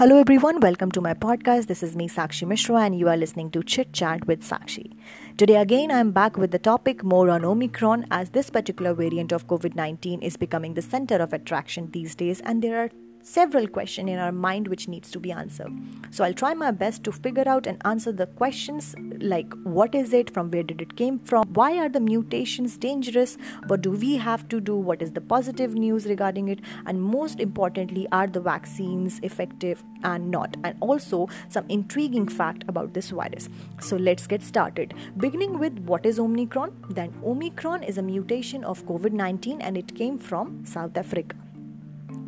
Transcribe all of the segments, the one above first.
Hello, everyone. Welcome to my podcast. This is me, Sakshi Mishra, and you are listening to Chit Chat with Sakshi. Today, again, I'm back with the topic more on Omicron, as this particular variant of COVID 19 is becoming the center of attraction these days, and there are several questions in our mind which needs to be answered. So i'll try my best to figure out and answer the questions like what is it from where did it came from why are the mutations dangerous what do we have to do what is the positive news regarding it and most importantly are the vaccines effective and not and also some intriguing fact about this virus. So let's get started. Beginning with what is omicron? Then omicron is a mutation of covid-19 and it came from south africa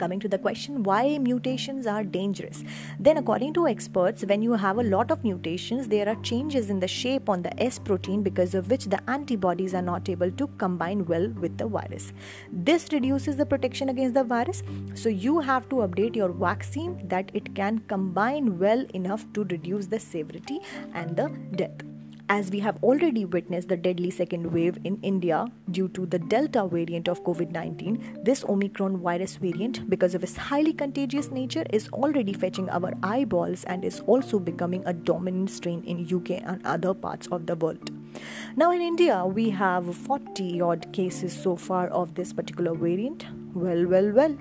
coming to the question why mutations are dangerous? Then according to experts when you have a lot of mutations there are changes in the shape on the s protein because of which the antibodies are not able to combine well with the virus. This reduces the protection against the virus. So you have to update your vaccine that it can combine well enough to reduce the severity and the death as we have already witnessed the deadly second wave in India due to the Delta variant of COVID 19, this Omicron virus variant, because of its highly contagious nature, is already fetching our eyeballs and is also becoming a dominant strain in UK and other parts of the world. Now, in India, we have 40 odd cases so far of this particular variant. Well, well, well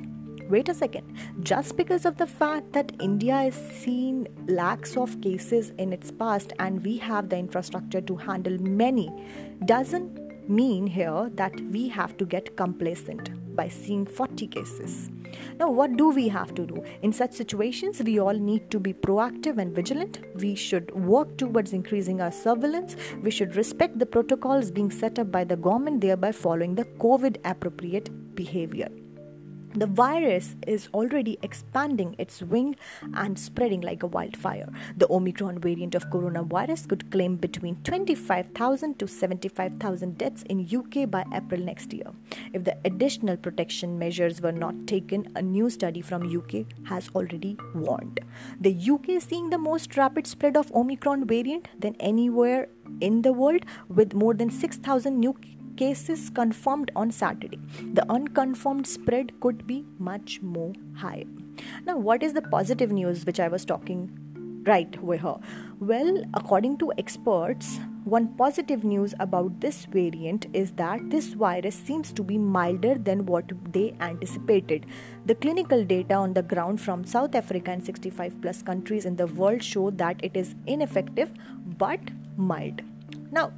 wait a second just because of the fact that india has seen lakhs of cases in its past and we have the infrastructure to handle many doesn't mean here that we have to get complacent by seeing 40 cases. Now, what do we have to do? In such situations, we all need to be proactive and vigilant. We should work towards increasing our surveillance. We should respect the protocols being set up by the government, thereby following the COVID appropriate behavior. The virus is already expanding its wing and spreading like a wildfire. The Omicron variant of coronavirus could claim between 25,000 to 75,000 deaths in UK by April next year. If the additional protection measures were not taken, a new study from UK has already warned. The UK is seeing the most rapid spread of Omicron variant than anywhere in the world with more than 6,000 new cases confirmed on Saturday. The unconfirmed spread could be much more higher. Now, what is the positive news which I was talking right with her? Well, according to experts, one positive news about this variant is that this virus seems to be milder than what they anticipated. The clinical data on the ground from South Africa and 65 plus countries in the world show that it is ineffective but mild. Now,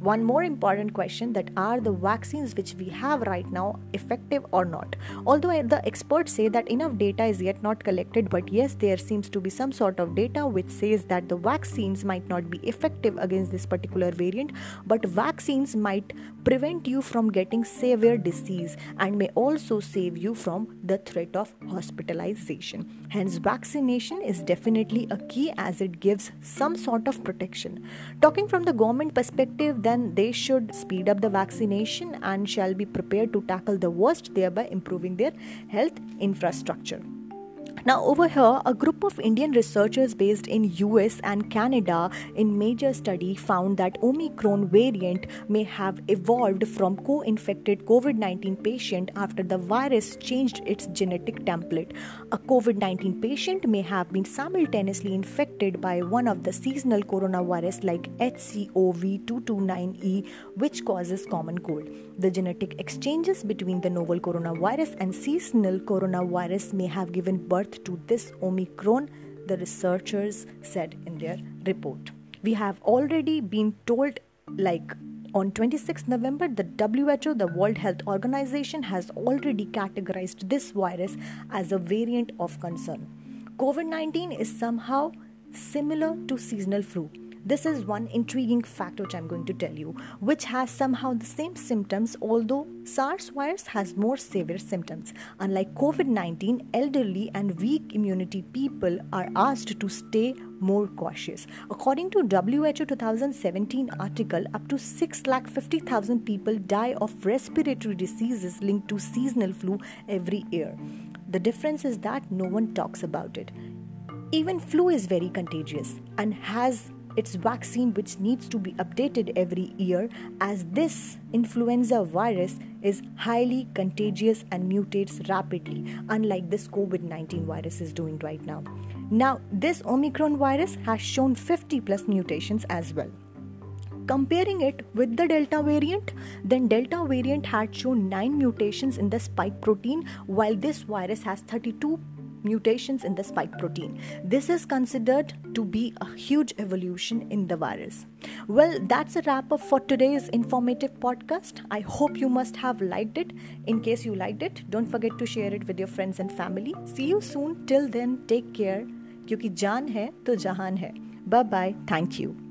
one more important question that are the vaccines which we have right now effective or not? Although eh, the experts say that enough data is yet not collected but yes there seems to be some sort of data which says that the vaccines might not be effective against this particular variant but vaccines might prevent you from getting severe disease and may also save you from the threat of hospitalization. Hence vaccination is definitely a key as it gives some sort of protection. Talking from the government perspective then they should speed up the vaccination and shall be prepared to tackle the worst, thereby improving their health infrastructure. Now over here a group of Indian researchers based in US and Canada in major study found that Omicron variant may have evolved from co-infected COVID-19 patient after the virus changed its genetic template. A COVID-19 patient may have been simultaneously infected by one of the seasonal coronavirus like HCOV229E which causes common cold. The genetic exchanges between the novel coronavirus and seasonal coronavirus may have given birth to this Omicron, the researchers said in their report. We have already been told, like on 26 November, the WHO, the World Health Organization, has already categorized this virus as a variant of concern. COVID 19 is somehow similar to seasonal flu this is one intriguing fact which I'm going to tell you, which has somehow the same symptoms, although SARS virus has more severe symptoms. Unlike COVID 19, elderly and weak immunity people are asked to stay more cautious. According to WHO 2017 article, up to 6,50,000 people die of respiratory diseases linked to seasonal flu every year. The difference is that no one talks about it. Even flu is very contagious and has its vaccine, which needs to be updated every year, as this influenza virus is highly contagious and mutates rapidly, unlike this COVID 19 virus is doing right now. Now, this Omicron virus has shown 50 plus mutations as well. Comparing it with the Delta variant, then Delta variant had shown 9 mutations in the spike protein, while this virus has 32 mutations in the spike protein. This is considered to be a huge evolution in the virus. Well, that's a wrap up for today's informative podcast. I hope you must have liked it. In case you liked it, don't forget to share it with your friends and family. See you soon. Till then, take care. क्योंकि जान है तो जहान है bye bye thank you